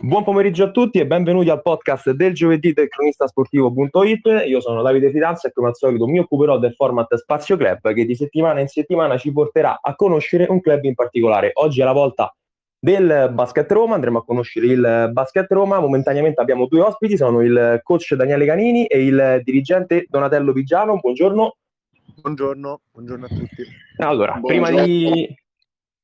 Buon pomeriggio a tutti e benvenuti al podcast del giovedì del cronistasportivo.it. Io sono Davide Fidanza e come al solito mi occuperò del format Spazio Club che di settimana in settimana ci porterà a conoscere un club in particolare. Oggi è la volta del Basket Roma, andremo a conoscere il Basket Roma. Momentaneamente abbiamo due ospiti, sono il coach Daniele Canini e il dirigente Donatello Vigiano. Buongiorno. Buongiorno, buongiorno a tutti. Allora, buongiorno. prima di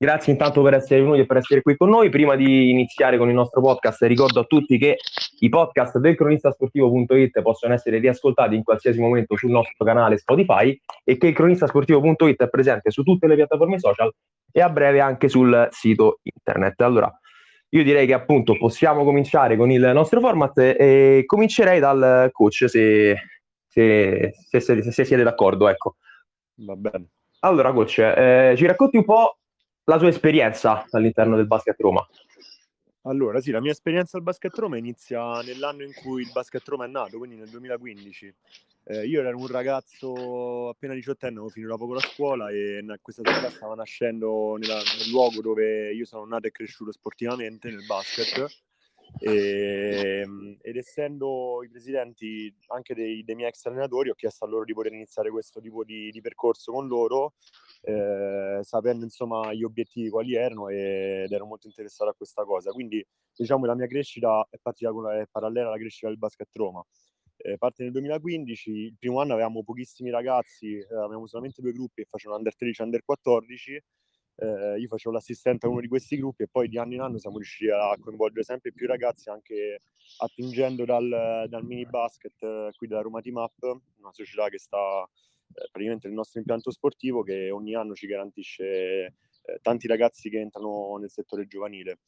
Grazie intanto per essere venuti e per essere qui con noi. Prima di iniziare con il nostro podcast, ricordo a tutti che i podcast del cronistasportivo.it possono essere riascoltati in qualsiasi momento sul nostro canale Spotify e che il cronistasportivo.it è presente su tutte le piattaforme social e a breve anche sul sito internet. Allora, io direi che appunto possiamo cominciare con il nostro format e comincerei dal coach se, se, se, se siete d'accordo. Ecco. Va bene. Allora, coach, eh, ci racconti un po' la tua esperienza all'interno del Basket Roma. Allora, sì, la mia esperienza al Basket Roma inizia nell'anno in cui il Basket Roma è nato, quindi nel 2015. Eh, io ero un ragazzo appena 18 anni, avevo finito da poco la scuola e questa scuola stava nascendo nella, nel luogo dove io sono nato e cresciuto sportivamente, nel basket. E, ehm, ed essendo i presidenti anche dei, dei, miei ex allenatori, ho chiesto a loro di poter iniziare questo tipo di, di percorso con loro, eh, sapendo insomma gli obiettivi quali erano ed ero molto interessato a questa cosa. Quindi diciamo la mia crescita è, partita con la, è parallela alla crescita del basket Roma. Eh, parte nel 2015, il primo anno avevamo pochissimi ragazzi, eh, avevamo solamente due gruppi che facevano under 13 e under 14 eh, io facevo l'assistente a uno di questi gruppi e poi di anno in anno siamo riusciti a coinvolgere sempre più ragazzi anche attingendo dal, dal mini basket eh, qui della Roma Team Up, una società che sta praticamente nel nostro impianto sportivo che ogni anno ci garantisce eh, tanti ragazzi che entrano nel settore giovanile.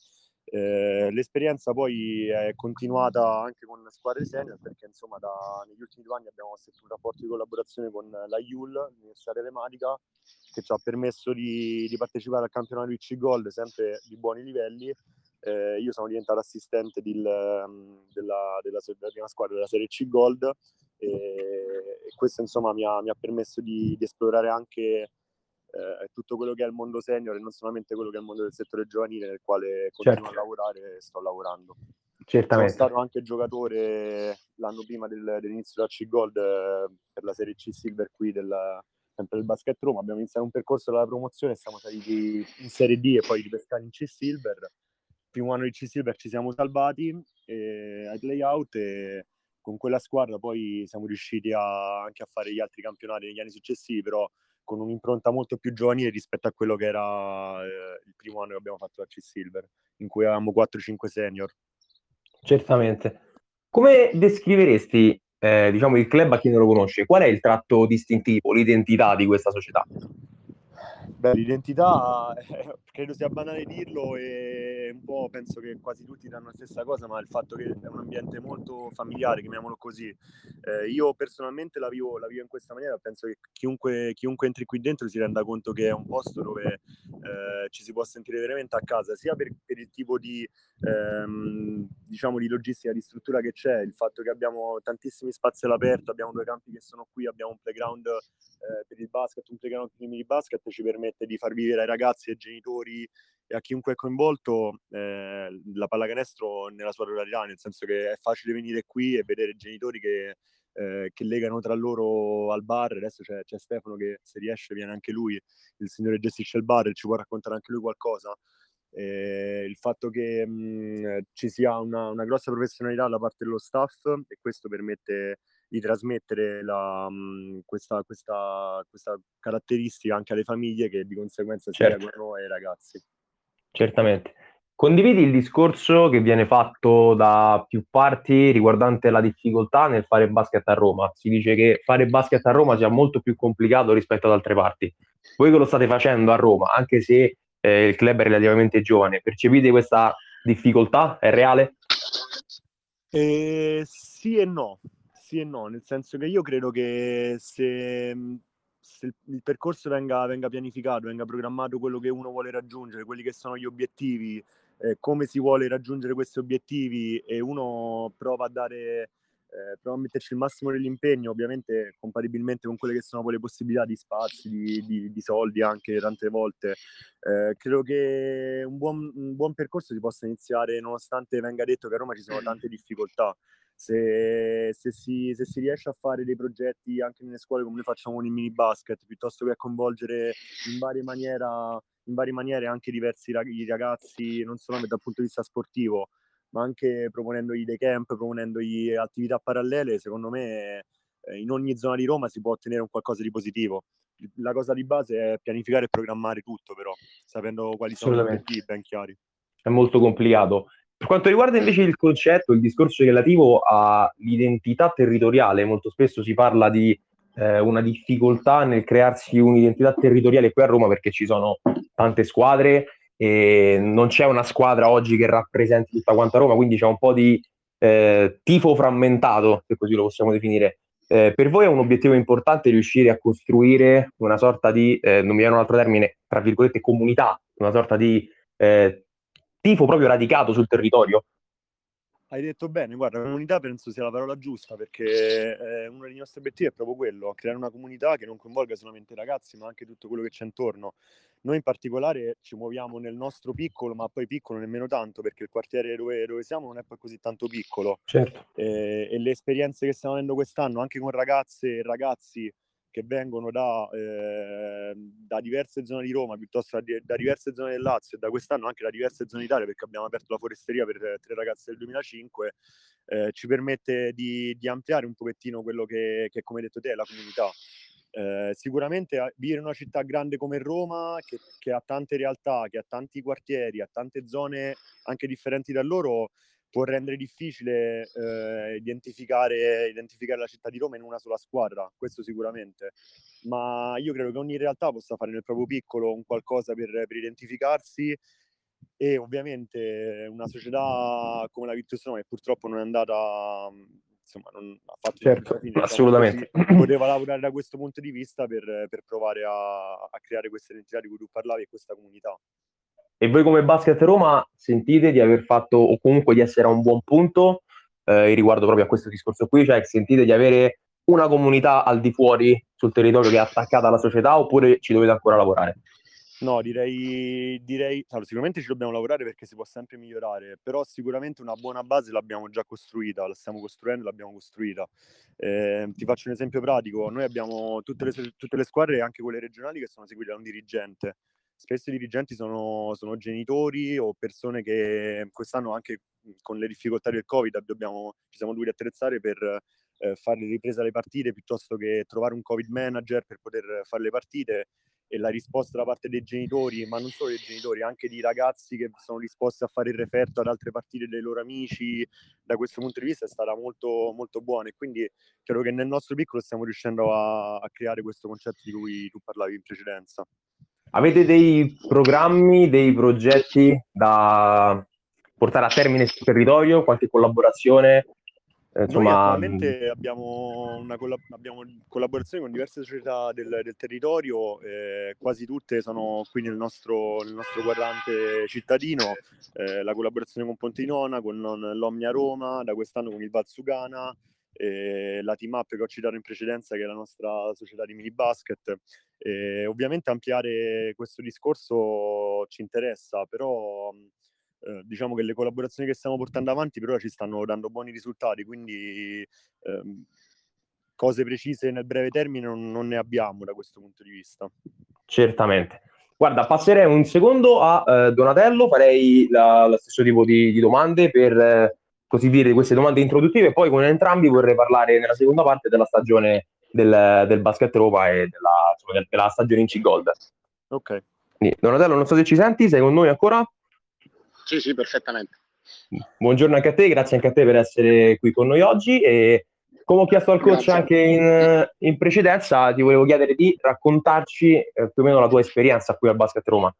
Eh, l'esperienza poi è continuata anche con squadre senior perché insomma da, negli ultimi due anni abbiamo stretto un rapporto di collaborazione con la IUL, l'Università Telematica, che ci ha permesso di, di partecipare al campionato di C-Gold sempre di buoni livelli. Eh, io sono diventato assistente del, della, della, della, prima squadra della serie C-Gold e, e questo insomma mi ha, mi ha permesso di, di esplorare anche eh, tutto quello che è il mondo senior e non solamente quello che è il mondo del settore giovanile nel quale continuo certo. a lavorare e sto lavorando. Certamente. Sono stato anche giocatore l'anno prima del, dell'inizio della C-Gold eh, per la Serie C Silver qui del, sempre del Basket Roma. Abbiamo iniziato un percorso della promozione, siamo saliti in Serie D e poi ripescati in C Silver. Primo anno di C Silver ci siamo salvati eh, ai playout e con quella squadra poi siamo riusciti a, anche a fare gli altri campionati negli anni successivi, però con un'impronta molto più giovanile rispetto a quello che era eh, il primo anno che abbiamo fatto a C-Silver, in cui avevamo 4-5 senior. Certamente. Come descriveresti eh, diciamo, il club a chi non lo conosce? Qual è il tratto distintivo, l'identità di questa società? Beh, l'identità eh, credo sia banale dirlo e un po' penso che quasi tutti danno la stessa cosa, ma il fatto che è un ambiente molto familiare, chiamiamolo così. Eh, io personalmente la vivo, la vivo, in questa maniera, penso che chiunque, chiunque, entri qui dentro si renda conto che è un posto dove eh, ci si può sentire veramente a casa, sia per, per il tipo di, ehm, diciamo, di logistica, di struttura che c'è, il fatto che abbiamo tantissimi spazi all'aperto, abbiamo due campi che sono qui, abbiamo un playground eh, per il basket, un playground il mini basket, ci permette di far vivere ai ragazzi e ai genitori a chiunque è coinvolto eh, la pallacanestro nella sua totalità, nel senso che è facile venire qui e vedere genitori che, eh, che legano tra loro al bar, adesso c'è, c'è, Stefano che se riesce viene anche lui, il signore gestisce il bar e ci può raccontare anche lui qualcosa. Eh, il fatto che mh, ci sia una, una, grossa professionalità da parte dello staff e questo permette di trasmettere la, mh, questa, questa, questa, caratteristica anche alle famiglie che di conseguenza certo. si seguono ai ragazzi. Certamente. Condividi il discorso che viene fatto da più parti riguardante la difficoltà nel fare basket a Roma. Si dice che fare basket a Roma sia molto più complicato rispetto ad altre parti. Voi che lo state facendo a Roma, anche se eh, il club è relativamente giovane, percepite questa difficoltà? È reale? Eh, sì e no, sì e no, nel senso che io credo che se, se il percorso venga, venga, pianificato, venga programmato quello che uno vuole raggiungere, quelli che sono gli obiettivi, eh, come si vuole raggiungere questi obiettivi e uno prova a dare eh, proviamo a metterci il massimo dell'impegno, ovviamente compatibilmente con quelle che sono poi le possibilità di spazi, di, di, di soldi anche tante volte. Eh, credo che un buon, un buon percorso si possa iniziare nonostante venga detto che a Roma ci sono tante difficoltà. Se, se, si, se, si, riesce a fare dei progetti anche nelle scuole come noi facciamo con il mini basket, piuttosto che a coinvolgere in varie, maniera, in varie maniere anche diversi ragazzi, non solamente dal punto di vista sportivo, ma anche proponendogli dei camp, proponendogli attività parallele, secondo me eh, in ogni zona di Roma si può ottenere un qualcosa di positivo. La cosa di base è pianificare e programmare tutto, però, sapendo quali sono gli obiettivi ben chiari. È molto complicato. Per quanto riguarda invece il concetto, il discorso relativo all'identità territoriale, molto spesso si parla di eh, una difficoltà nel crearsi un'identità territoriale qui a Roma perché ci sono tante squadre e non c'è una squadra oggi che rappresenti tutta quanta Roma, quindi c'è un po' di eh, tifo frammentato, se così lo possiamo definire. Eh, per voi è un obiettivo importante riuscire a costruire una sorta di, eh, non mi viene un altro termine, tra virgolette, comunità, una sorta di eh, tifo proprio radicato sul territorio? Hai detto bene, guarda, comunità penso sia la parola giusta perché eh, uno dei nostri obiettivi è proprio quello, creare una comunità che non coinvolga solamente i ragazzi ma anche tutto quello che c'è intorno. Noi in particolare ci muoviamo nel nostro piccolo, ma poi piccolo nemmeno tanto perché il quartiere dove, dove siamo non è poi così tanto piccolo. Certo. Eh, e le esperienze che stiamo avendo quest'anno anche con ragazze e ragazzi che vengono da, eh, da, diverse zone di Roma, piuttosto da, da, diverse zone del Lazio e da quest'anno anche da diverse zone d'Italia, perché abbiamo aperto la foresteria per tre ragazze del 2005, eh, ci permette di, di, ampliare un pochettino quello che, che, come detto te, è la comunità. Eh, sicuramente vivere in una città grande come Roma, che, che ha tante realtà, che ha tanti quartieri, ha tante zone anche differenti da loro, può rendere difficile eh, identificare, identificare, la città di Roma in una sola squadra, questo sicuramente, ma io credo che ogni realtà possa fare nel proprio piccolo un qualcosa per, per identificarsi e ovviamente una società come la Virtus Roma che purtroppo non è andata insomma non ha fatto certo, fine, diciamo assolutamente. così, poteva lavorare da questo punto di vista per, per provare a, a creare questa identità di cui tu parlavi e questa comunità e voi come Basket Roma sentite di aver fatto o comunque di essere a un buon punto eh, riguardo proprio a questo discorso qui, cioè sentite di avere una comunità al di fuori sul territorio che è attaccata alla società oppure ci dovete ancora lavorare? No, direi, direi allora, sicuramente ci dobbiamo lavorare perché si può sempre migliorare, però sicuramente una buona base l'abbiamo già costruita, la stiamo costruendo, l'abbiamo costruita. Eh, ti faccio un esempio pratico, noi abbiamo tutte le, tutte le squadre, anche quelle regionali, che sono seguite da un dirigente spesso i dirigenti sono, sono, genitori o persone che quest'anno anche con le difficoltà del Covid dobbiamo, ci siamo dovuti attrezzare per eh, fare ripresa alle partite piuttosto che trovare un Covid manager per poter fare le partite e la risposta da parte dei genitori, ma non solo dei genitori, anche di ragazzi che sono disposti a fare il referto ad altre partite dei loro amici, da questo punto di vista è stata molto, molto buona e quindi credo che nel nostro piccolo stiamo riuscendo a, a creare questo concetto di cui tu parlavi in precedenza. Avete dei programmi, dei progetti da portare a termine sul territorio, qualche collaborazione? Eh, insomma... Noi attualmente abbiamo una collab- abbiamo collaborazione con diverse società del, del territorio, eh, quasi tutte sono qui nel nostro, nel nostro quadrante cittadino, eh, la collaborazione con Ponte Nona, con l'Omnia Roma, da quest'anno con il Valsugana, eh, la team up che ho citato in precedenza, che è la nostra società di mini basket. Eh, ovviamente ampliare questo discorso ci interessa, però eh, diciamo che le collaborazioni che stiamo portando avanti per ora ci stanno dando buoni risultati, quindi ehm, cose precise nel breve termine non, non, ne abbiamo da questo punto di vista. Certamente. Guarda, passerei un secondo a eh, Donatello, farei la, lo stesso tipo di, di domande per eh, così dire queste domande introduttive e poi con entrambi vorrei parlare nella seconda parte della stagione del, del basket Roma e della, insomma, della stagione in C-Gold. Ok. Quindi, Donatello, non so se ci senti, sei con noi ancora? Sì, sì, perfettamente. Buongiorno anche a te, grazie anche a te per essere qui con noi oggi e come ho chiesto al coach grazie. anche in, in, precedenza, ti volevo chiedere di raccontarci eh, più o meno la tua esperienza qui al Basket Roma.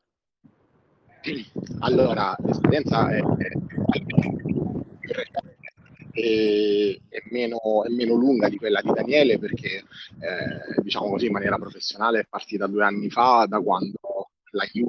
Allora, l'esperienza è, è, è, è, meno, è, meno, lunga di quella di Daniele perché, eh, diciamo così, in maniera professionale è partita due anni fa, da quando la Juve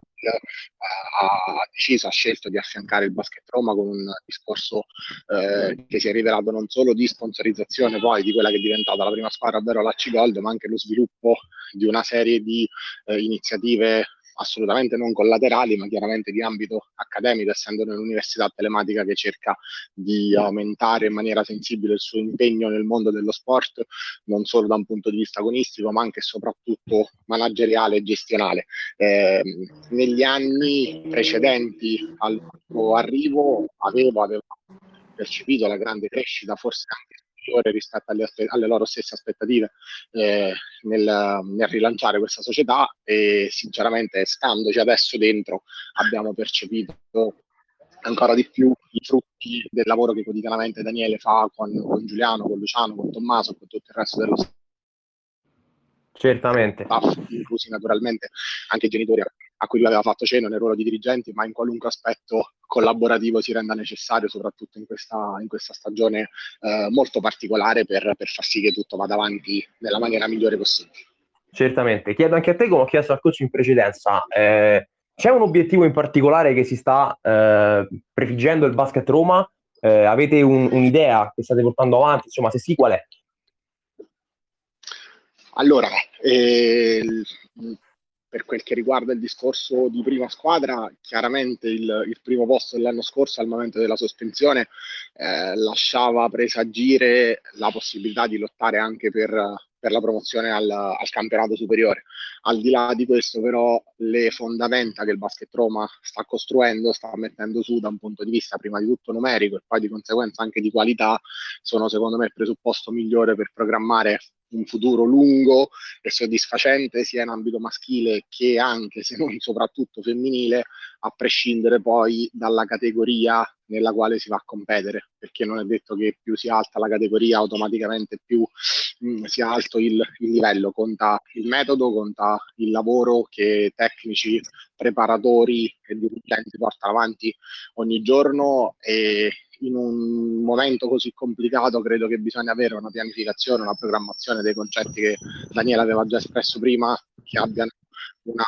ha deciso, ha scelto di affiancare il Basket Roma con un discorso eh, che si è rivelato non solo di sponsorizzazione poi di quella che è diventata la prima squadra, ovvero la C-Gold, ma anche lo sviluppo di una serie di eh, iniziative assolutamente non collaterali, ma chiaramente di ambito accademico, essendo nell'università telematica che cerca di aumentare in maniera sensibile il suo impegno nel mondo dello sport, non solo da un punto di vista agonistico, ma anche e soprattutto manageriale e gestionale. Eh, negli anni precedenti al suo arrivo avevo, avevo percepito la grande crescita, forse anche superiore rispetto alle, alle loro stesse aspettative eh, nel, nel, rilanciare questa società e sinceramente standoci adesso dentro abbiamo percepito ancora di più i frutti del lavoro che quotidianamente Daniele fa con, con Giuliano, con Luciano, con Tommaso, con tutto il resto dello staff Certamente. inclusi naturalmente anche i genitori a cui lui aveva fatto cena nel ruolo di dirigenti, ma in qualunque aspetto collaborativo si renda necessario, soprattutto in questa, in questa stagione eh, molto particolare per, per far sì che tutto vada avanti nella maniera migliore possibile. Certamente. Chiedo anche a te, come ho chiesto al coach in precedenza, eh, c'è un obiettivo in particolare che si sta eh, prefiggendo il basket Roma? Eh, avete un, un'idea che state portando avanti? Insomma, se sì, qual è? Allora, eh, per quel che riguarda il discorso di prima squadra, chiaramente il, il primo posto dell'anno scorso al momento della sospensione eh, lasciava presagire la possibilità di lottare anche per, per la promozione al, al, campionato superiore. Al di là di questo, però, le fondamenta che il Basket Roma sta costruendo, sta mettendo su da un punto di vista prima di tutto numerico e poi di conseguenza anche di qualità, sono secondo me il presupposto migliore per programmare un futuro lungo e soddisfacente sia in ambito maschile che anche se non soprattutto femminile, a prescindere poi dalla categoria nella quale si va a competere, perché non è detto che più si alta la categoria automaticamente più mh, mm, sia alto il, il, livello, conta il metodo, conta il lavoro che tecnici, preparatori e dirigenti portano avanti ogni giorno e in un momento così complicato credo che bisogna avere una pianificazione, una programmazione dei concetti che Daniele aveva già espresso prima, che abbiano una,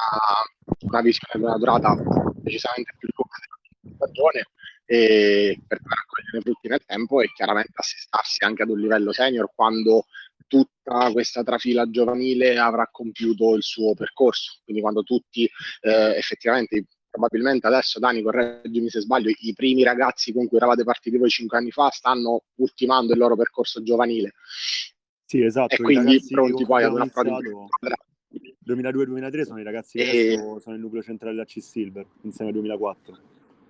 una visione una durata decisamente più lunga della stagione e per raccogliere i frutti nel tempo e chiaramente assestarsi anche ad un livello senior quando tutta questa trafila giovanile avrà compiuto il suo percorso, quindi quando tutti eh, effettivamente probabilmente adesso Dani, correggimi se sbaglio, i primi ragazzi con cui eravate partiti voi cinque anni fa stanno ultimando il loro percorso giovanile. Sì, esatto. E quindi pronti poi ad una prova 2002-2003 sono i ragazzi che e... adesso sono il nucleo centrale della C-Silver, insieme al 2004.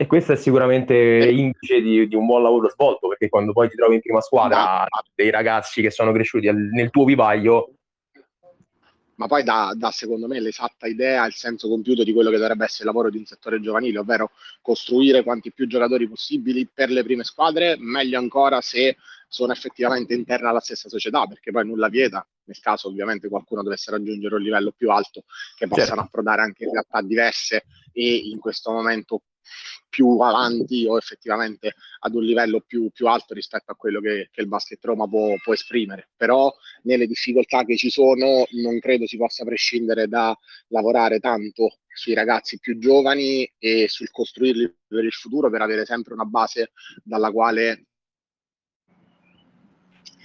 E questo è sicuramente indice di, di, un buon lavoro svolto, perché quando poi ti trovi in prima squadra dei ragazzi che sono cresciuti nel tuo vivaio, ma poi dà, dà, secondo me l'esatta idea, il senso compiuto di quello che dovrebbe essere il lavoro di un settore giovanile, ovvero costruire quanti più giocatori possibili per le prime squadre, meglio ancora se sono effettivamente interne alla stessa società, perché poi nulla vieta, nel caso ovviamente qualcuno dovesse raggiungere un livello più alto, che possano certo. approdare anche in realtà diverse e in questo momento più avanti o effettivamente ad un livello più, più alto rispetto a quello che, che il basket Roma può, può, esprimere. Però nelle difficoltà che ci sono non credo si possa prescindere da lavorare tanto sui ragazzi più giovani e sul costruirli per il futuro per avere sempre una base dalla quale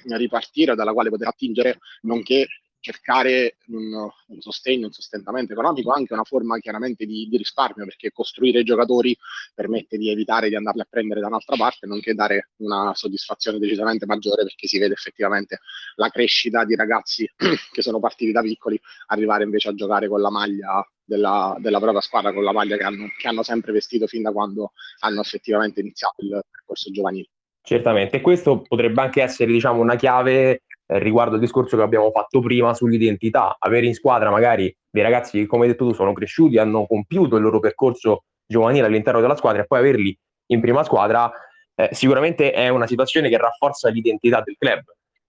ripartire, dalla quale poter attingere, nonché cercare un, un, sostegno, un sostentamento economico, anche una forma chiaramente di, di, risparmio, perché costruire i giocatori permette di evitare di andarli a prendere da un'altra parte, nonché dare una soddisfazione decisamente maggiore, perché si vede effettivamente la crescita di ragazzi che sono partiti da piccoli, arrivare invece a giocare con la maglia della, della propria squadra, con la maglia che hanno, che hanno sempre vestito fin da quando hanno effettivamente iniziato il percorso giovanile. Certamente, questo potrebbe anche essere diciamo, una chiave eh, riguardo al discorso che abbiamo fatto prima sull'identità. Avere in squadra magari dei ragazzi che, come hai detto tu, sono cresciuti, hanno compiuto il loro percorso giovanile all'interno della squadra e poi averli in prima squadra eh, sicuramente è una situazione che rafforza l'identità del club.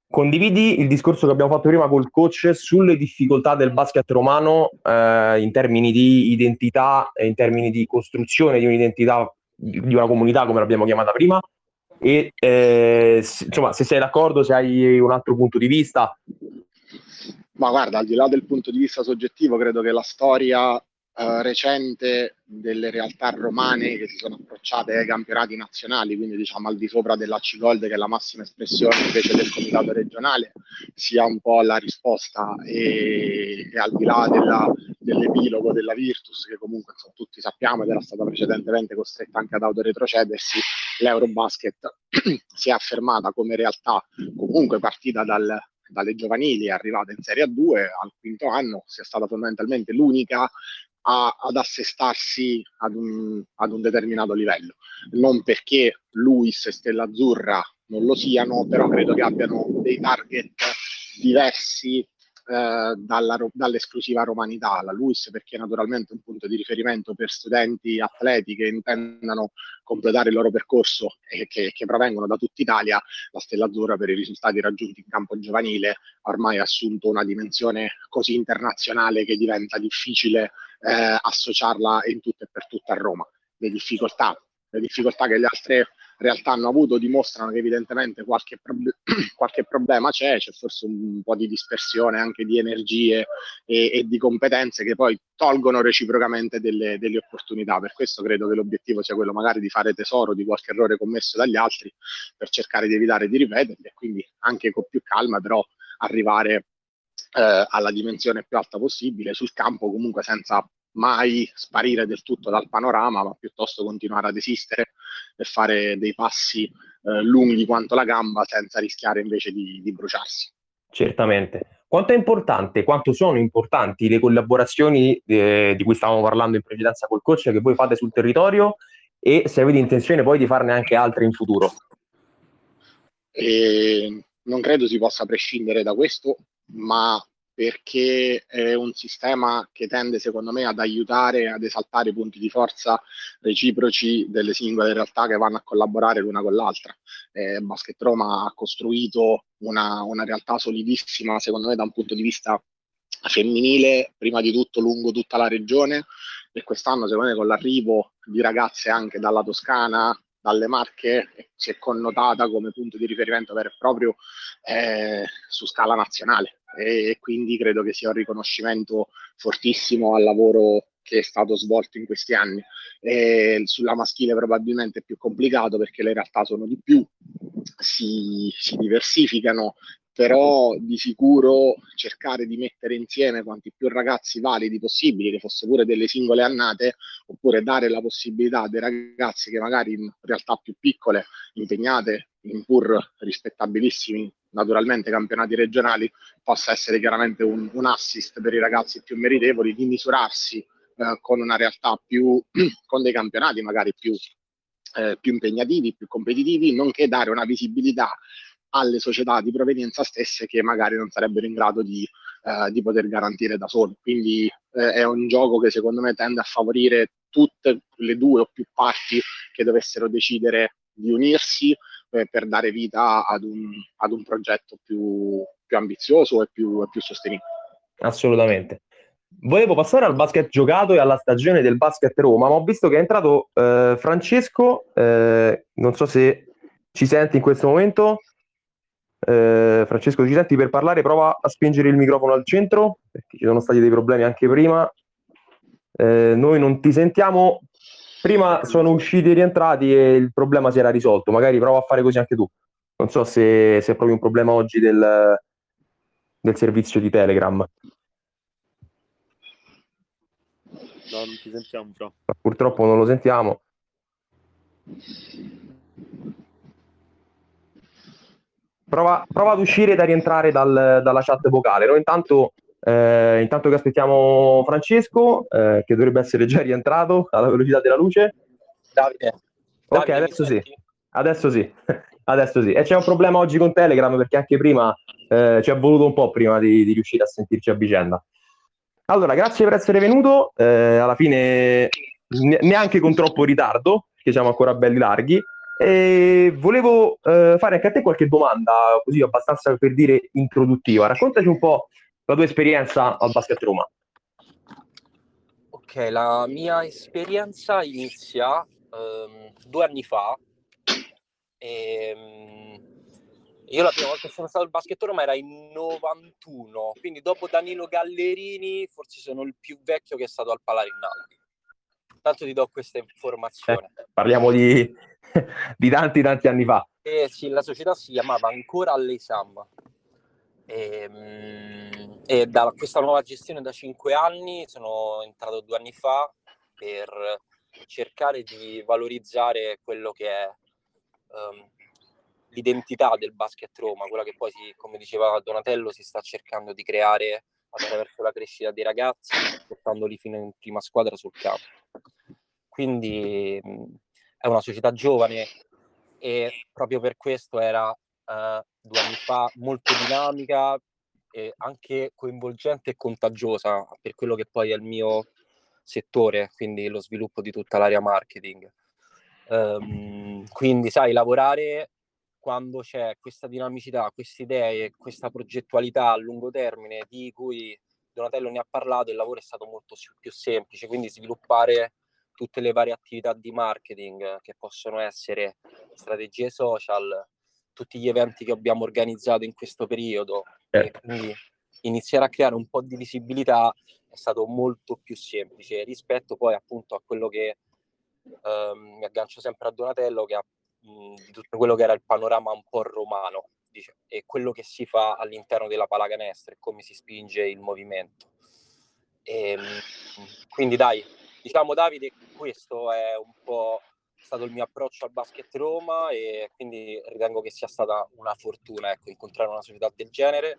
Condividi il discorso che abbiamo fatto prima col coach sulle difficoltà del basket romano eh, in termini di identità, in termini di costruzione di un'identità di una comunità, come l'abbiamo chiamata prima, e eh, insomma, se sei d'accordo, se hai un altro punto di vista. Ma guarda, al di là del punto di vista soggettivo, credo che la storia uh, recente delle realtà romane che si sono approcciate ai campionati nazionali, quindi diciamo al di sopra dell'AC Gold che è la massima espressione invece del comitato regionale, sia un po' la risposta e, e al di là della, dell'epilogo della Virtus che comunque insomma, tutti sappiamo ed era stata precedentemente costretta anche ad autoretrocedersi, l'Eurobasket si è affermata come realtà comunque partita dal, dalle giovanili è arrivata in Serie A2 al quinto anno, sia stata fondamentalmente l'unica a, ad assestarsi ad un, ad un, determinato livello. Non perché Luis e Stella Azzurra non lo siano, però credo che abbiano dei target diversi eh, dalla, dall'esclusiva romanità, la LUIS perché è naturalmente un punto di riferimento per studenti atleti che intendano completare il loro percorso e che, che provengono da tutta Italia, la Stella Azzurra per i risultati raggiunti in campo giovanile ormai ha assunto una dimensione così internazionale che diventa difficile eh, associarla in tutto e per tutto a Roma. Le difficoltà, le difficoltà che le altre realtà hanno avuto dimostrano che evidentemente qualche, prob- qualche problema c'è, c'è forse un po' di dispersione anche di energie e, e di competenze che poi tolgono reciprocamente delle, delle, opportunità. Per questo credo che l'obiettivo sia quello magari di fare tesoro di qualche errore commesso dagli altri per cercare di evitare di ripeterli e quindi anche con più calma però arrivare eh, alla dimensione più alta possibile sul campo comunque senza mai sparire del tutto dal panorama, ma piuttosto continuare ad esistere e fare dei passi eh, lunghi quanto la gamba senza rischiare invece di, di bruciarsi. Certamente. Quanto è importante, quanto sono importanti le collaborazioni eh, di cui stavamo parlando in precedenza col coach che voi fate sul territorio e se avete intenzione poi di farne anche altre in futuro? E non credo si possa prescindere da questo, ma perché è un sistema che tende secondo me ad aiutare ad esaltare i punti di forza reciproci delle singole realtà che vanno a collaborare l'una con l'altra. Eh, Basket Roma ha costruito una, una realtà solidissima secondo me da un punto di vista femminile, prima di tutto lungo tutta la regione e quest'anno secondo me con l'arrivo di ragazze anche dalla Toscana, dalle Marche si è connotata come punto di riferimento vero e proprio eh, su scala nazionale e quindi credo che sia un riconoscimento fortissimo al lavoro che è stato svolto in questi anni. E sulla maschile probabilmente è più complicato perché le realtà sono di più, si, si diversificano però di sicuro cercare di mettere insieme quanti più ragazzi validi possibili, che fosse pure delle singole annate, oppure dare la possibilità a dei ragazzi che magari in realtà più piccole, impegnate in pur rispettabilissimi naturalmente campionati regionali, possa essere chiaramente un, un assist per i ragazzi più meritevoli di misurarsi eh, con una realtà più, con dei campionati magari più, eh, più impegnativi, più competitivi, nonché dare una visibilità alle società di provenienza stesse che magari non sarebbero in grado di, eh, di poter garantire da sole. Quindi eh, è un gioco che secondo me tende a favorire tutte le due o più parti che dovessero decidere di unirsi eh, per dare vita ad un, ad un progetto più, più, ambizioso e più, più sostenibile. Assolutamente. Volevo passare al basket giocato e alla stagione del basket Roma, ma ho visto che è entrato eh, Francesco, eh, non so se ci senti in questo momento. Eh, Francesco, ci senti per parlare? Prova a spingere il microfono al centro, perché ci sono stati dei problemi anche prima. Eh, noi non ti sentiamo. Prima sono usciti e rientrati e il problema si era risolto. Magari prova a fare così anche tu. Non so se, se è proprio un problema oggi del, del servizio di Telegram. No, non ti sentiamo, però. Purtroppo non lo sentiamo. Prova, prova, ad uscire ed a rientrare dal, dalla chat vocale. Noi intanto, eh, intanto che aspettiamo Francesco, eh, che dovrebbe essere già rientrato alla velocità della luce. Davide. Ok, Davide, adesso sì. Adesso sì. adesso sì. E c'è un problema oggi con Telegram perché anche prima eh, ci è voluto un po' prima di, di, riuscire a sentirci a vicenda. Allora, grazie per essere venuto. Eh, alla fine neanche con troppo ritardo, che siamo ancora belli larghi. E volevo eh, fare anche a te qualche domanda, così abbastanza per dire introduttiva. Raccontaci un po' la tua esperienza al Basket Roma. Ok, la mia esperienza inizia um, due anni fa. E, um, Io la prima volta che sono stato al basket Roma era in 91, quindi dopo Danilo Gallerini forse sono il più vecchio che è stato al Palarinnale. Tanto ti do questa informazione. Eh, parliamo di, di, tanti tanti anni fa. Eh sì, la società si chiamava ancora Alleisam. E, ehm, e da questa nuova gestione da cinque anni sono entrato due anni fa per cercare di valorizzare quello che è um, l'identità del basket Roma, quella che poi, si, come diceva Donatello, si sta cercando di creare attraverso la crescita dei ragazzi, portandoli fino in prima squadra sul campo. Quindi è una società giovane e proprio per questo era uh, due anni fa molto dinamica e anche coinvolgente e contagiosa per quello che poi è il mio settore, quindi lo sviluppo di tutta l'area marketing. Um, quindi, sai, lavorare quando c'è questa dinamicità, queste idee, questa progettualità a lungo termine di cui Donatello ne ha parlato, il lavoro è stato molto più semplice, quindi sviluppare tutte le varie attività di marketing che possono essere strategie social, tutti gli eventi che abbiamo organizzato in questo periodo e quindi iniziare a creare un po' di visibilità è stato molto più semplice rispetto poi appunto a quello che ehm, mi aggancio sempre a Donatello che ha di tutto quello che era il panorama un po' romano dice, e quello che si fa all'interno della pallacanestro e come si spinge il movimento. E, ehm, quindi dai, diciamo Davide, questo è un po' stato il mio approccio al basket Roma e quindi ritengo che sia stata una fortuna ecco, incontrare una società del genere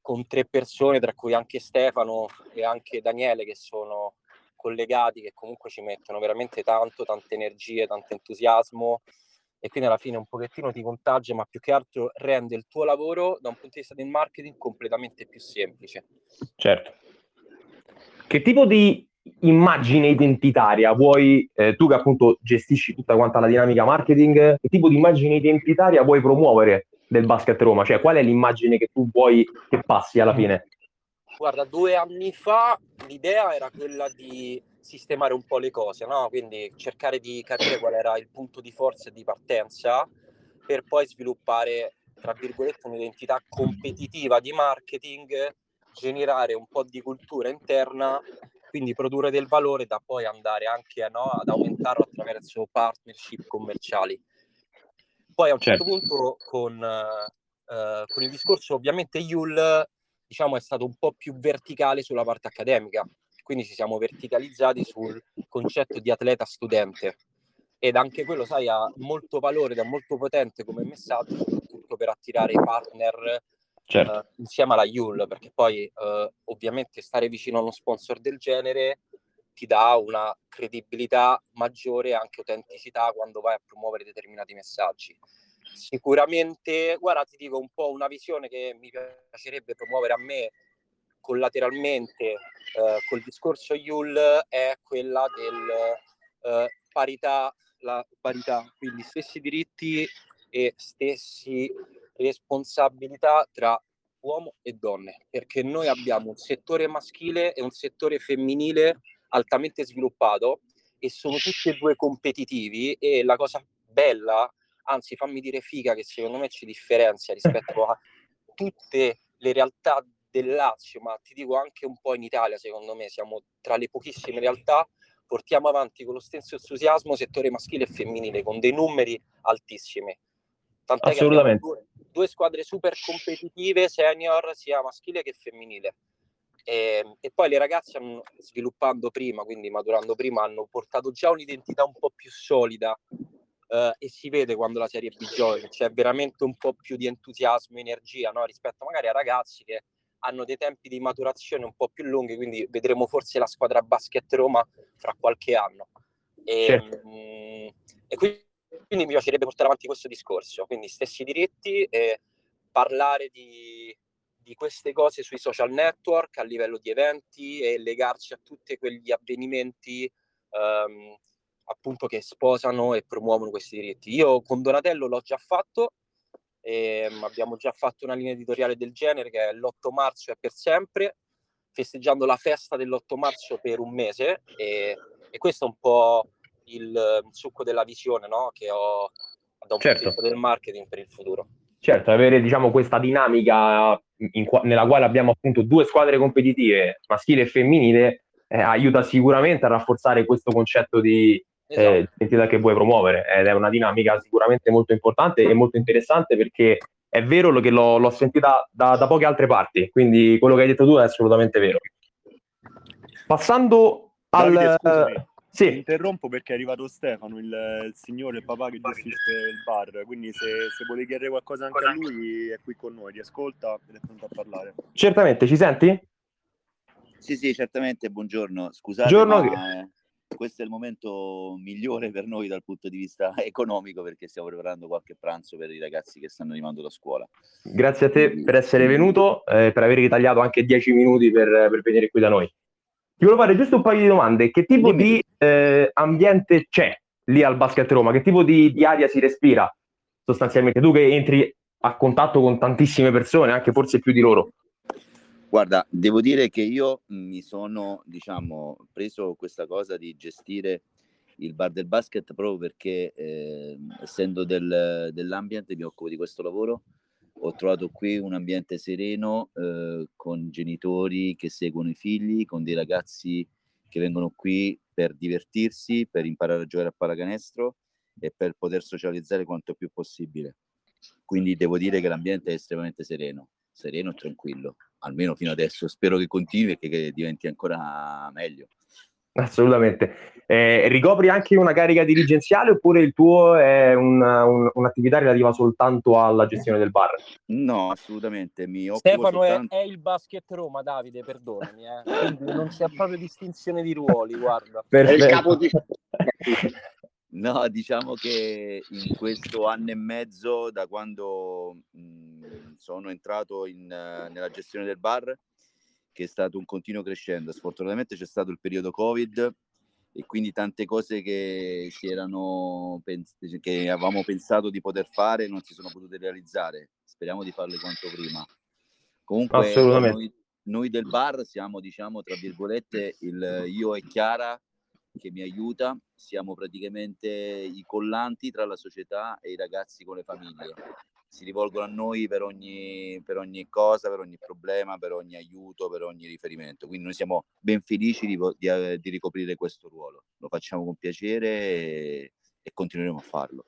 con tre persone, tra cui anche Stefano e anche Daniele, che sono collegati che comunque ci mettono veramente tanto, tante energie, tanto entusiasmo e quindi alla fine un pochettino ti contagia, ma più che altro rende il tuo lavoro da un punto di vista del marketing completamente più semplice. Certo. Che tipo di immagine identitaria vuoi, eh, tu che appunto gestisci tutta quanta la dinamica marketing, che tipo di immagine identitaria vuoi promuovere del basket Roma? Cioè qual è l'immagine che tu vuoi che passi alla fine? Guarda, due anni fa l'idea era quella di sistemare un po' le cose, no? quindi cercare di capire qual era il punto di forza e di partenza per poi sviluppare, tra virgolette, un'identità competitiva di marketing, generare un po' di cultura interna, quindi produrre del valore da poi andare anche no, ad aumentarlo attraverso partnership commerciali. Poi a un certo, certo. punto con, uh, con il discorso ovviamente Yul diciamo, è stato un po' più verticale sulla parte accademica, quindi ci siamo verticalizzati sul concetto di atleta studente. Ed anche quello, sai, ha molto valore ed è molto potente come messaggio, soprattutto per attirare i partner certo. uh, insieme alla Yule, perché poi uh, ovviamente stare vicino a uno sponsor del genere ti dà una credibilità maggiore e anche autenticità quando vai a promuovere determinati messaggi. Sicuramente, guarda, ti dico un po' una visione che mi piacerebbe promuovere a me collateralmente eh, col discorso Yul è quella del eh, parità, la parità, quindi stessi diritti e stessi responsabilità tra uomo e donne, perché noi abbiamo un settore maschile e un settore femminile altamente sviluppato e sono tutti e due competitivi e la cosa bella anzi fammi dire figa che secondo me ci differenzia rispetto a tutte le realtà del Lazio, ma ti dico anche un po' in Italia, secondo me siamo tra le pochissime realtà portiamo avanti con lo stesso entusiasmo settore maschile e femminile con dei numeri altissimi. Tant'è che abbiamo due, squadre super competitive, senior, sia maschile che femminile. E, ehm, e, poi le ragazze hanno, sviluppando prima, quindi maturando prima, hanno portato già un'identità un po' più solida Uh, e si vede quando la serie B gioca, c'è veramente un po' più di entusiasmo, energia no? rispetto magari a ragazzi che hanno dei tempi di maturazione un po' più lunghi, quindi vedremo forse la squadra basket Roma fra qualche anno. E, certo. mh, e quindi, quindi, mi piacerebbe portare avanti questo discorso, quindi stessi diritti e parlare di, di queste cose sui social network a livello di eventi e legarci a tutti quegli avvenimenti um, appunto che sposano e promuovono questi diritti. Io con Donatello l'ho già fatto, e ehm, abbiamo già fatto una linea editoriale del genere che è l'8 marzo è per sempre, festeggiando la festa dell'8 marzo per un mese e, e questo è un po' il, succo della visione no? che ho da un certo. punto di vista del marketing per il futuro. Certo, avere diciamo, questa dinamica qua- nella quale abbiamo appunto due squadre competitive, maschile e femminile, eh, aiuta sicuramente a rafforzare questo concetto di esatto. eh, identità che vuoi promuovere ed è una dinamica sicuramente molto importante e molto interessante perché è vero che l'ho, l'ho sentita da, da, poche altre parti, quindi quello che hai detto tu è assolutamente vero. Passando al... Davide, sì. interrompo perché è arrivato Stefano, il, il, signore, il papà che gestisce il bar, quindi se, se vuole chiedere qualcosa anche a lui è qui con noi, ti ascolta ed è pronto a parlare. Certamente, ci senti? Sì, sì, certamente, buongiorno. Scusate, buongiorno. ma eh, questo è il momento migliore per noi dal punto di vista economico perché stiamo preparando qualche pranzo per i ragazzi che stanno arrivando da scuola. Grazie a te per essere venuto, eh, per aver ritagliato anche dieci minuti per, per, venire qui da noi. Ti volevo fare giusto un paio di domande. Che tipo Dimmi. di eh, ambiente c'è lì al Basket Roma? Che tipo di, di aria si respira sostanzialmente? Tu che entri a contatto con tantissime persone, anche forse più di loro. Guarda, devo dire che io mi sono, diciamo, preso questa cosa di gestire il bar del basket proprio perché, eh, essendo del, dell'ambiente, mi occupo di questo lavoro. Ho trovato qui un ambiente sereno eh, con genitori che seguono i figli, con dei ragazzi che vengono qui per divertirsi, per imparare a giocare a pallacanestro e per poter socializzare quanto più possibile. Quindi devo dire che l'ambiente è estremamente sereno, sereno e tranquillo almeno fino adesso. Spero che continui e che, diventi ancora meglio. Assolutamente. Eh, ricopri anche una carica dirigenziale oppure il tuo è un, un, un'attività relativa soltanto alla gestione del bar? No, assolutamente. Mi Stefano soltanto... è, è, il basket Roma, Davide, perdonami. Eh. Quindi non c'è proprio distinzione di ruoli, guarda. Perfetto. È il capo di... No, diciamo che in questo anno e mezzo, da quando mh, sono entrato in, uh, nella gestione del bar, che è stato un continuo crescendo, sfortunatamente c'è stato il periodo Covid e quindi tante cose che, erano, che avevamo pensato di poter fare non si sono potute realizzare. Speriamo di farle quanto prima. Comunque noi, noi del bar siamo, diciamo, tra virgolette, il io e Chiara che mi aiuta, siamo praticamente i collanti tra la società e i ragazzi con le famiglie. Si rivolgono a noi per ogni, per ogni cosa, per ogni problema, per ogni aiuto, per ogni riferimento. Quindi noi siamo ben felici di, di, eh, di ricoprire questo ruolo. Lo facciamo con piacere e, e continueremo a farlo.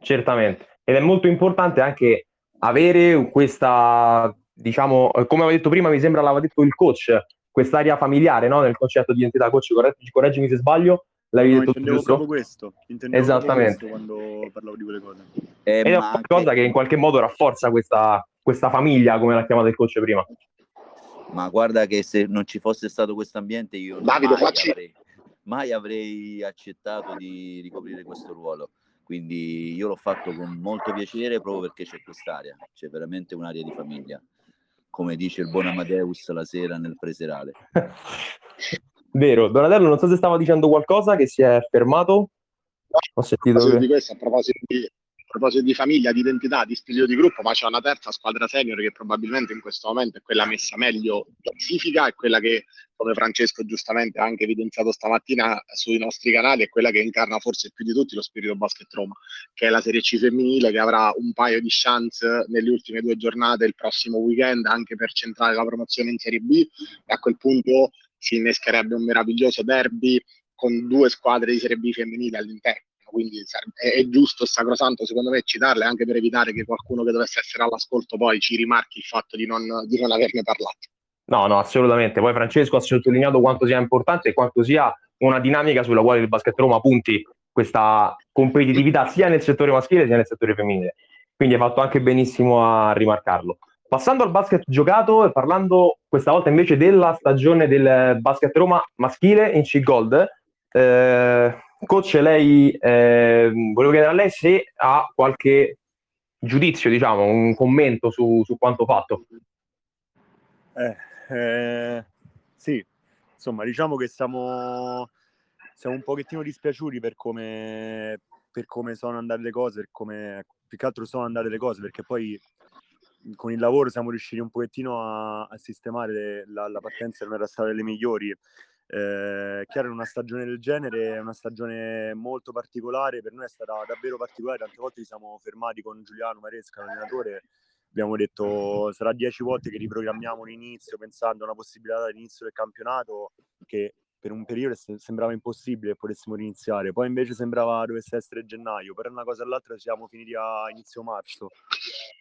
Certamente. Ed è molto importante anche avere questa, diciamo, come avevo detto prima, mi sembra l'aveva detto il coach, quest'area familiare no? nel concetto di identità coach, correggi, correggimi se sbaglio, l'hai no, detto giusto? proprio questo, Esattamente. Questo quando parlavo di quelle cose. Eh, Ed è una anche... cosa che in qualche modo rafforza questa, questa famiglia, come l'ha chiamata il coach prima. Ma guarda che se non ci fosse stato questo ambiente io Davide, mai, facci... avrei, mai avrei accettato di ricoprire questo ruolo. Quindi io l'ho fatto con molto piacere proprio perché c'è quest'area, c'è veramente un'area di famiglia come dice il buon Amadeus la sera nel preserale. Vero, Donatello, non so se stava dicendo qualcosa che si è fermato. Ho sentito. A di questo, a proposito di, a proposito di famiglia, di identità, di stile di gruppo, ma c'è una terza squadra senior che probabilmente in questo momento è quella messa meglio classifica, è quella che, come Francesco giustamente ha anche evidenziato stamattina sui nostri canali, è quella che incarna forse più di tutti lo spirito basket Roma, che è la Serie C femminile che avrà un paio di chance nelle ultime due giornate il prossimo weekend anche per centrare la promozione in Serie B e a quel punto si innescherebbe un meraviglioso derby con due squadre di Serie B femminile all'interno quindi è, è giusto e sacrosanto secondo me citarle anche per evitare che qualcuno che dovesse essere all'ascolto poi ci rimarchi il fatto di non, di non averne parlato. No, no, assolutamente. Poi Francesco ha sottolineato quanto sia importante e quanto sia una dinamica sulla quale il basket Roma punti questa competitività sia nel settore maschile sia nel settore femminile. Quindi hai fatto anche benissimo a rimarcarlo. Passando al basket giocato e parlando questa volta invece della stagione del basket Roma maschile in C Gold, eh, Coach, lei, eh, volevo chiedere a lei se ha qualche giudizio, diciamo, un commento su, su quanto fatto. Eh, eh, sì, insomma, diciamo che siamo, siamo un pochettino dispiaciuti per come, per come sono andate le cose, per come più che altro sono andate le cose, perché poi con il lavoro siamo riusciti un pochettino a, a sistemare la, la partenza, non era stata delle migliori. Eh, chiaro, in una stagione del genere è una stagione molto particolare, per noi è stata davvero particolare, tante volte ci siamo fermati con Giuliano Maresca, l'allenatore, abbiamo detto sarà dieci volte che riprogrammiamo l'inizio pensando a una possibilità all'inizio del campionato che per un periodo sembrava impossibile che potessimo riniziare, poi invece sembrava dovesse essere gennaio, per una cosa all'altra siamo finiti a inizio marzo.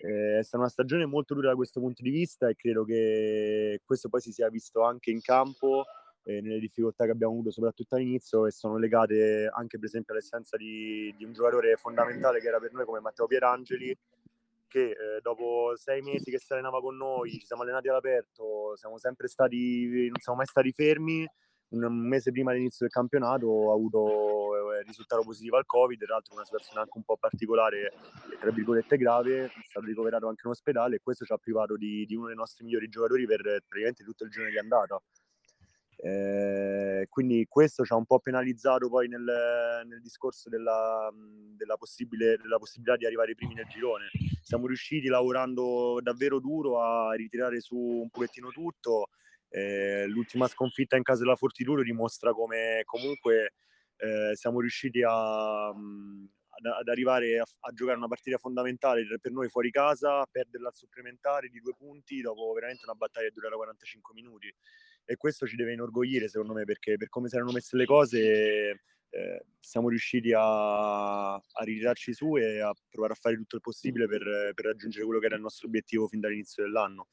Eh, è stata una stagione molto dura da questo punto di vista e credo che questo poi si sia visto anche in campo eh, nelle difficoltà che abbiamo avuto soprattutto all'inizio e sono legate anche per esempio all'essenza di, di un giocatore fondamentale che era per noi come Matteo Pierangeli che eh, dopo sei mesi che si allenava con noi, ci siamo allenati all'aperto, siamo sempre stati, non siamo mai stati fermi, un mese prima dell'inizio del campionato ha avuto eh, risultato positivo al Covid, tra l'altro una situazione anche un po' particolare, tra virgolette grave, è stato ricoverato anche in ospedale e questo ci ha privato di, di uno dei nostri migliori giocatori per praticamente tutto il giorno di andata. Eh, quindi questo ci ha un po' penalizzato poi nel, nel discorso della, della, della, possibilità di arrivare ai primi nel girone. Siamo riusciti lavorando davvero duro a ritirare su un pochettino tutto. Eh, l'ultima sconfitta in casa della Fortitudo dimostra come comunque eh, siamo riusciti a, ad, ad arrivare a, a, giocare una partita fondamentale per noi fuori casa, perderla al supplementare di due punti dopo veramente una battaglia che durerà 45 minuti e questo ci deve inorgogliere secondo me perché per come si erano messe le cose eh, siamo riusciti a, a ritirarci su e a provare a fare tutto il possibile per, per, raggiungere quello che era il nostro obiettivo fin dall'inizio dell'anno.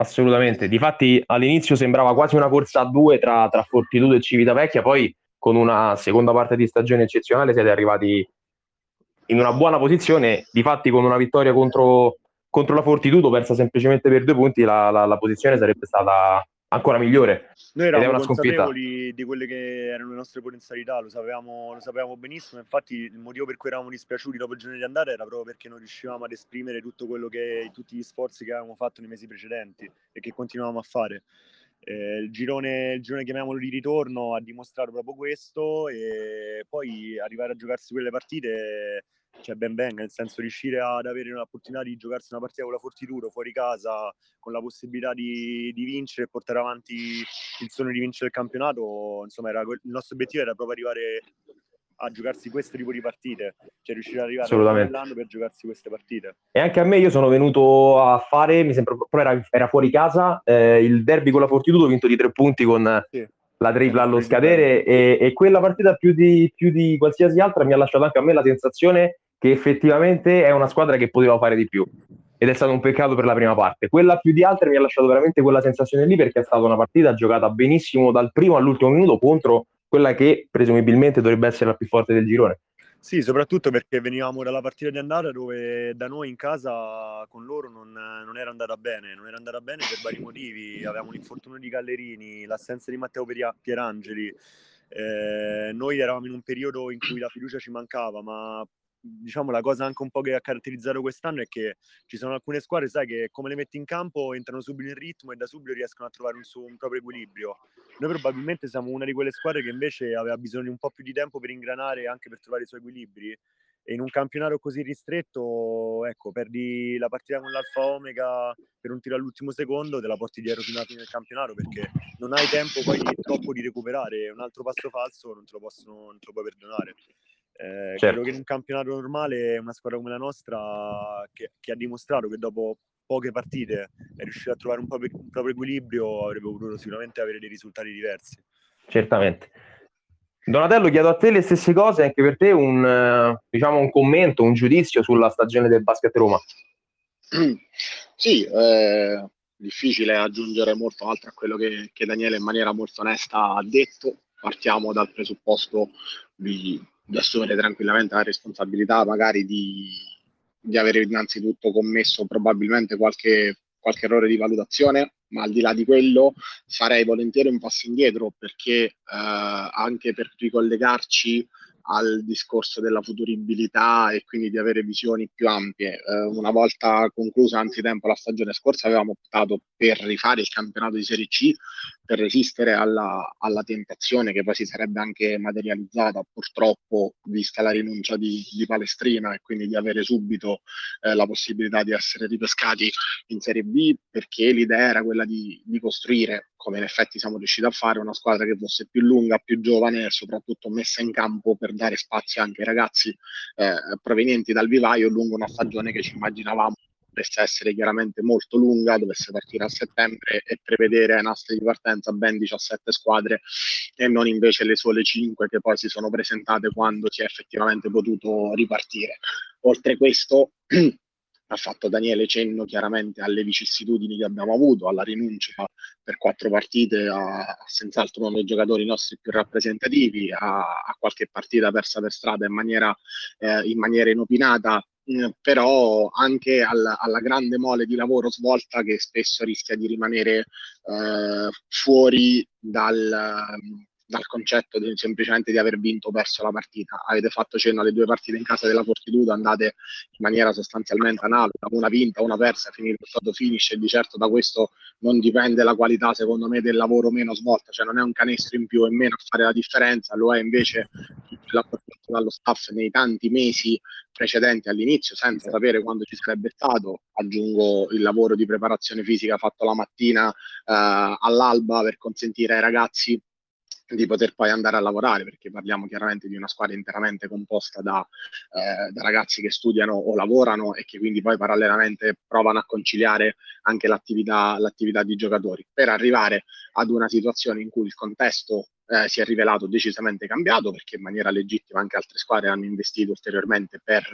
Assolutamente, difatti all'inizio sembrava quasi una corsa a due tra, tra Fortitudo e Civitavecchia, poi con una seconda parte di stagione eccezionale siete arrivati in una buona posizione, difatti con una vittoria contro, contro la Fortitudo persa semplicemente per due punti la, la, la posizione sarebbe stata ancora migliore. Noi eravamo consapevoli di quelle che erano le nostre potenzialità, lo sapevamo, lo sapevamo, benissimo, infatti il motivo per cui eravamo dispiaciuti dopo il giorno di andare era proprio perché non riuscivamo ad esprimere tutto quello che, tutti gli sforzi che avevamo fatto nei mesi precedenti e che continuavamo a fare. Eh, il, girone, il girone, chiamiamolo di ritorno, ha dimostrato proprio questo e poi arrivare a giocarsi quelle partite cioè ben venga, nel senso riuscire ad avere l'opportunità di giocarsi una partita con la Fortitudo fuori casa, con la possibilità di, di vincere e portare avanti il sogno di vincere il campionato, insomma era, il nostro obiettivo era proprio arrivare a giocarsi questo tipo di partite, cioè riuscire ad arrivare all'anno per giocarsi queste partite. E anche a me io sono venuto a fare, mi sembra, però era, era fuori casa, eh, il derby con la Fortitudo, vinto di tre punti con sì. la tripla allo scadere e, e, quella partita più di, più di qualsiasi altra mi ha lasciato anche a me la sensazione che effettivamente è una squadra che poteva fare di più ed è stato un peccato per la prima parte. Quella più di altre mi ha lasciato veramente quella sensazione lì perché è stata una partita giocata benissimo dal primo all'ultimo minuto contro quella che presumibilmente dovrebbe essere la più forte del girone. Sì, soprattutto perché venivamo dalla partita di andata dove da noi in casa con loro non, non, era andata bene, non era andata bene per vari motivi, avevamo l'infortunio di Gallerini, l'assenza di Matteo Pierangeli, eh, noi eravamo in un periodo in cui la fiducia ci mancava, ma diciamo la cosa anche un po' che ha caratterizzato quest'anno è che ci sono alcune squadre, sai, che come le metti in campo entrano subito in ritmo e da subito riescono a trovare un, suo, un proprio equilibrio. Noi probabilmente siamo una di quelle squadre che invece aveva bisogno di un po' più di tempo per ingranare e anche per trovare i suoi equilibri. E in un campionato così ristretto, ecco, perdi la partita con l'Alfa Omega per un tiro all'ultimo secondo, te la porti dietro fino alla fine del campionato perché non hai tempo poi troppo di recuperare. Un altro passo falso non te lo, possono, non te lo puoi perdonare. Eh, certo. Credo che in un campionato normale una squadra come la nostra, che, che, ha dimostrato che dopo poche partite è riuscita a trovare un proprio, un proprio equilibrio, avrebbe potuto sicuramente avere dei risultati diversi. Certamente. Donatello, chiedo a te le stesse cose, anche per te un, diciamo, un commento, un giudizio sulla stagione del basket Roma. Sì, eh, difficile aggiungere molto altro a quello che, che Daniele in maniera molto onesta ha detto. Partiamo dal presupposto di di assumere tranquillamente la responsabilità magari di, di avere innanzitutto commesso probabilmente qualche, qualche errore di valutazione, ma al di là di quello farei volentieri un passo indietro perché eh, anche per ricollegarci al discorso della futuribilità e quindi di avere visioni più ampie. Eh, una volta conclusa anzitempo la stagione scorsa avevamo optato per rifare il campionato di Serie C per resistere alla, alla, tentazione che poi si sarebbe anche materializzata purtroppo vista la rinuncia di, di Palestrina e quindi di avere subito eh, la possibilità di essere ripescati in Serie B perché l'idea era quella di, di, costruire, come in effetti siamo riusciti a fare, una squadra che fosse più lunga, più giovane e soprattutto messa in campo per dare spazio anche ai ragazzi eh, provenienti dal vivaio lungo una stagione che ci immaginavamo dovesse essere chiaramente molto lunga, dovesse partire a settembre e prevedere ai nastri di partenza ben 17 squadre e non invece le sole 5 che poi si sono presentate quando si è effettivamente potuto ripartire. Oltre questo, ha fatto Daniele cenno chiaramente alle vicissitudini che abbiamo avuto, alla rinuncia per quattro partite a, a senz'altro uno dei giocatori nostri più rappresentativi, a, a qualche partita persa per strada in maniera, eh, in maniera inopinata eh, però anche alla, alla, grande mole di lavoro svolta che spesso rischia di rimanere eh, fuori dal, dal concetto di, semplicemente di aver vinto o perso la partita. Avete fatto cenno alle due partite in casa della Fortitudo, andate in maniera sostanzialmente analoga, una vinta, una persa, finito il stato finish e di certo da questo non dipende la qualità secondo me del lavoro meno svolto, cioè non è un canestro in più e meno a fare la differenza, lo è invece l'apporto dallo staff nei tanti mesi precedenti all'inizio senza sapere quando ci sarebbe stato, aggiungo il lavoro di preparazione fisica fatto la mattina eh, all'alba per consentire ai ragazzi di poter poi andare a lavorare, perché parliamo chiaramente di una squadra interamente composta da, eh, da, ragazzi che studiano o lavorano e che quindi poi parallelamente provano a conciliare anche l'attività, l'attività di giocatori, per arrivare ad una situazione in cui il contesto eh, si è rivelato decisamente cambiato perché in maniera legittima anche altre squadre hanno investito ulteriormente per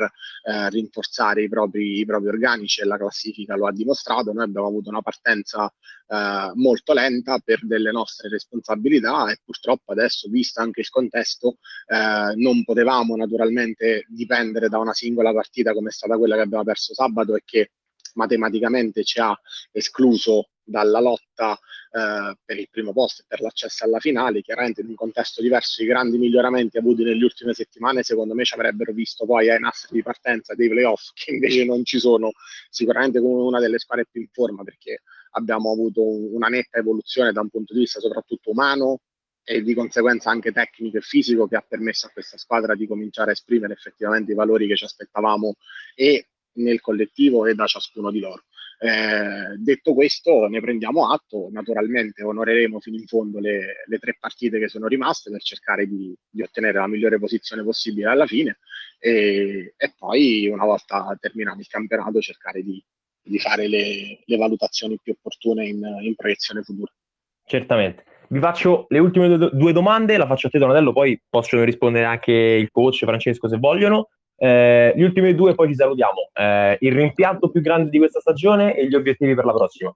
eh, rinforzare i propri, i propri, organici e la classifica lo ha dimostrato. Noi abbiamo avuto una partenza eh, molto lenta per delle nostre responsabilità e purtroppo adesso, visto anche il contesto, eh, non potevamo naturalmente dipendere da una singola partita come è stata quella che abbiamo perso sabato e che matematicamente ci ha escluso dalla lotta eh, per il primo posto e per l'accesso alla finale, chiaramente in un contesto diverso i grandi miglioramenti avuti nelle ultime settimane secondo me ci avrebbero visto poi ai nastri di partenza dei playoff che invece non ci sono sicuramente come una delle squadre più in forma perché abbiamo avuto una netta evoluzione da un punto di vista soprattutto umano e di conseguenza anche tecnico e fisico che ha permesso a questa squadra di cominciare a esprimere effettivamente i valori che ci aspettavamo e nel collettivo e da ciascuno di loro. Eh, detto questo, ne prendiamo atto, naturalmente onoreremo fino in fondo le, le tre partite che sono rimaste per cercare di, di, ottenere la migliore posizione possibile alla fine e, e poi una volta terminato il campionato cercare di, di fare le, le, valutazioni più opportune in, in, proiezione futura. Certamente. Vi faccio le ultime due, domande, la faccio a te Donatello, poi possono rispondere anche il coach Francesco se vogliono. Eh, gli ultimi due poi ci salutiamo. Eh, il rimpianto più grande di questa stagione e gli obiettivi per la prossima.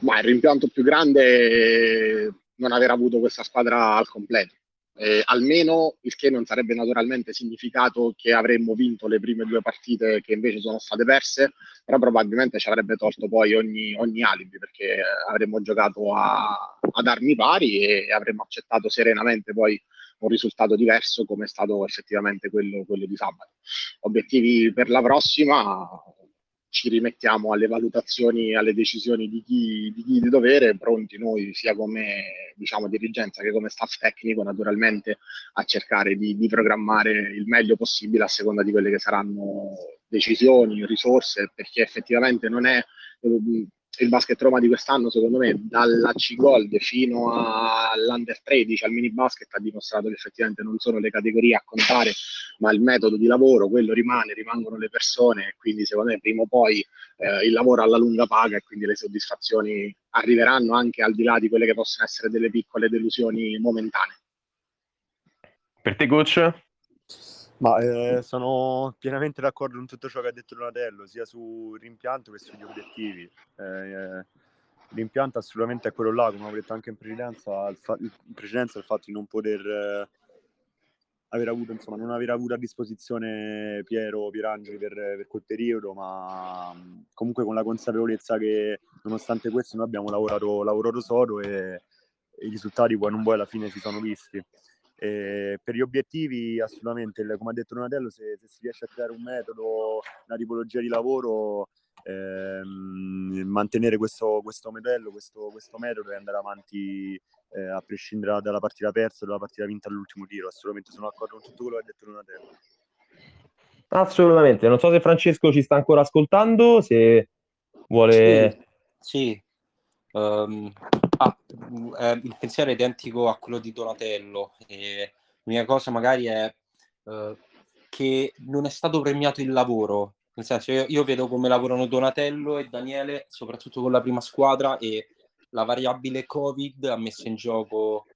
Ma il rimpianto più grande è non aver avuto questa squadra al completo. Eh, almeno il che non sarebbe naturalmente significato che avremmo vinto le prime due partite che invece sono state perse, però probabilmente ci avrebbe tolto poi ogni, ogni alibi perché avremmo giocato a, ad armi pari e avremmo accettato serenamente poi un risultato diverso come è stato effettivamente quello, quello di sabato. Obiettivi per la prossima, ci rimettiamo alle valutazioni, alle decisioni di chi di, chi di dovere, pronti noi sia come diciamo, dirigenza che come staff tecnico naturalmente a cercare di, di, programmare il meglio possibile a seconda di quelle che saranno decisioni, risorse, perché effettivamente non è il basket Roma di quest'anno, secondo me, dalla C-Gold fino all'Under 13, al mini basket, ha dimostrato che effettivamente non sono le categorie a contare, ma il metodo di lavoro, quello rimane, rimangono le persone, quindi secondo me prima o poi eh, il lavoro alla lunga paga e quindi le soddisfazioni arriveranno anche al di là di quelle che possono essere delle piccole delusioni momentanee. Per te, coach? Ma eh, sono pienamente d'accordo con tutto ciò che ha detto Donatello, sia sul rimpianto che sugli obiettivi. Eh, l'impianto assolutamente è quello là, come ho detto anche in precedenza, il, fa- in precedenza il fatto di non poter eh, aver avuto, insomma, non aver avuto a disposizione Piero Pierangeli per, per quel periodo, ma comunque con la consapevolezza che nonostante questo noi abbiamo lavorato, lavorato sodo e, e i risultati poi non poi alla fine si sono visti. E per gli obiettivi, assolutamente, come ha detto Donatello, se, se, si riesce a creare un metodo, una tipologia di lavoro, ehm, mantenere questo, questo modello, questo, questo, metodo e andare avanti eh, a prescindere dalla partita persa o dalla partita vinta all'ultimo tiro. Assolutamente sono d'accordo con tutto quello che ha detto Donatello. Assolutamente, non so se Francesco ci sta ancora ascoltando, se vuole... Sì, sì. Um, ah, eh, il pensiero è identico a quello di Donatello. E l'unica cosa magari è uh, che non è stato premiato il lavoro. Nel senso, io, io, vedo come lavorano Donatello e Daniele, soprattutto con la prima squadra, e la variabile Covid ha messo in gioco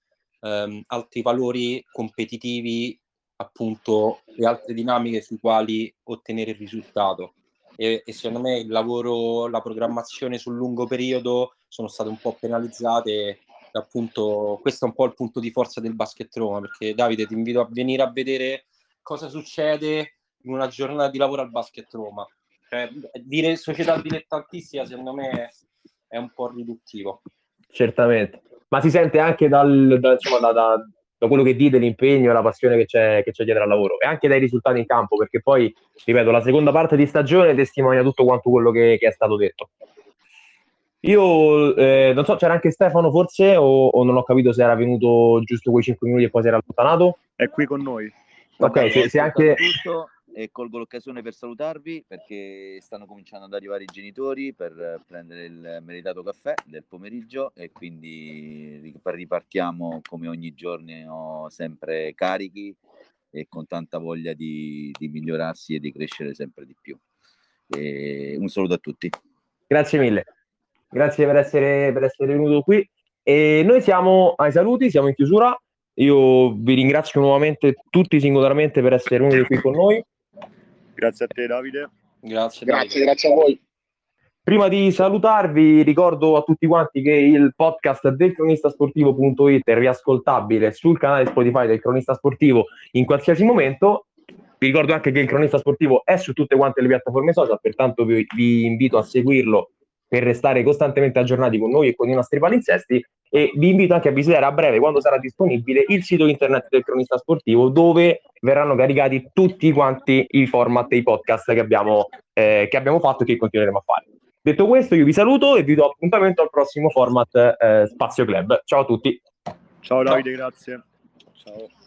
um, altri valori competitivi appunto le altre dinamiche sui quali ottenere il risultato. E, e, secondo me il lavoro, la programmazione sul lungo periodo sono state un po' penalizzate. Appunto, questo è un po' il punto di forza del basket Roma. Perché Davide, ti invito a venire a vedere cosa succede in una giornata di lavoro al basket Roma. Cioè, dire società dilettantistica, secondo me, è un po' riduttivo. Certamente, ma si sente anche dal, dal, insomma, da, da da quello che dite, l'impegno e la passione che c'è, che c'è, dietro al lavoro e anche dai risultati in campo, perché poi, ripeto, la seconda parte di stagione testimonia tutto quanto quello che, che è stato detto. Io eh, non so, c'era anche Stefano forse o, o, non ho capito se era venuto giusto quei 5 minuti e poi si era allontanato? È qui con noi. Ok, se, se anche... Tutto e colgo l'occasione per salutarvi perché stanno cominciando ad arrivare i genitori per prendere il meritato caffè del pomeriggio e quindi ripartiamo come ogni giorno sempre carichi e con tanta voglia di, di migliorarsi e di crescere sempre di più. E un saluto a tutti. Grazie mille, grazie per essere, per essere venuto qui. E noi siamo ai saluti, siamo in chiusura. Io vi ringrazio nuovamente tutti singolarmente per essere venuti qui con noi. Grazie a te Davide. Grazie, grazie, Davide. grazie a voi. Prima di salutarvi, ricordo a tutti quanti che il podcast del cronistasportivo.it è riascoltabile sul canale Spotify del Cronista Sportivo in qualsiasi momento. Vi ricordo anche che il Cronista Sportivo è su tutte quante le piattaforme social, pertanto vi, vi invito a seguirlo per restare costantemente aggiornati con noi e con i nostri palinsesti e vi invito anche a visitare a breve, quando sarà disponibile, il sito internet del cronista sportivo dove verranno caricati tutti quanti i format e i podcast che abbiamo, eh, che abbiamo fatto e che continueremo a fare. Detto questo, io vi saluto e vi do appuntamento al prossimo format eh, Spazio Club. Ciao a tutti. Ciao Davide, Ciao. grazie. Ciao.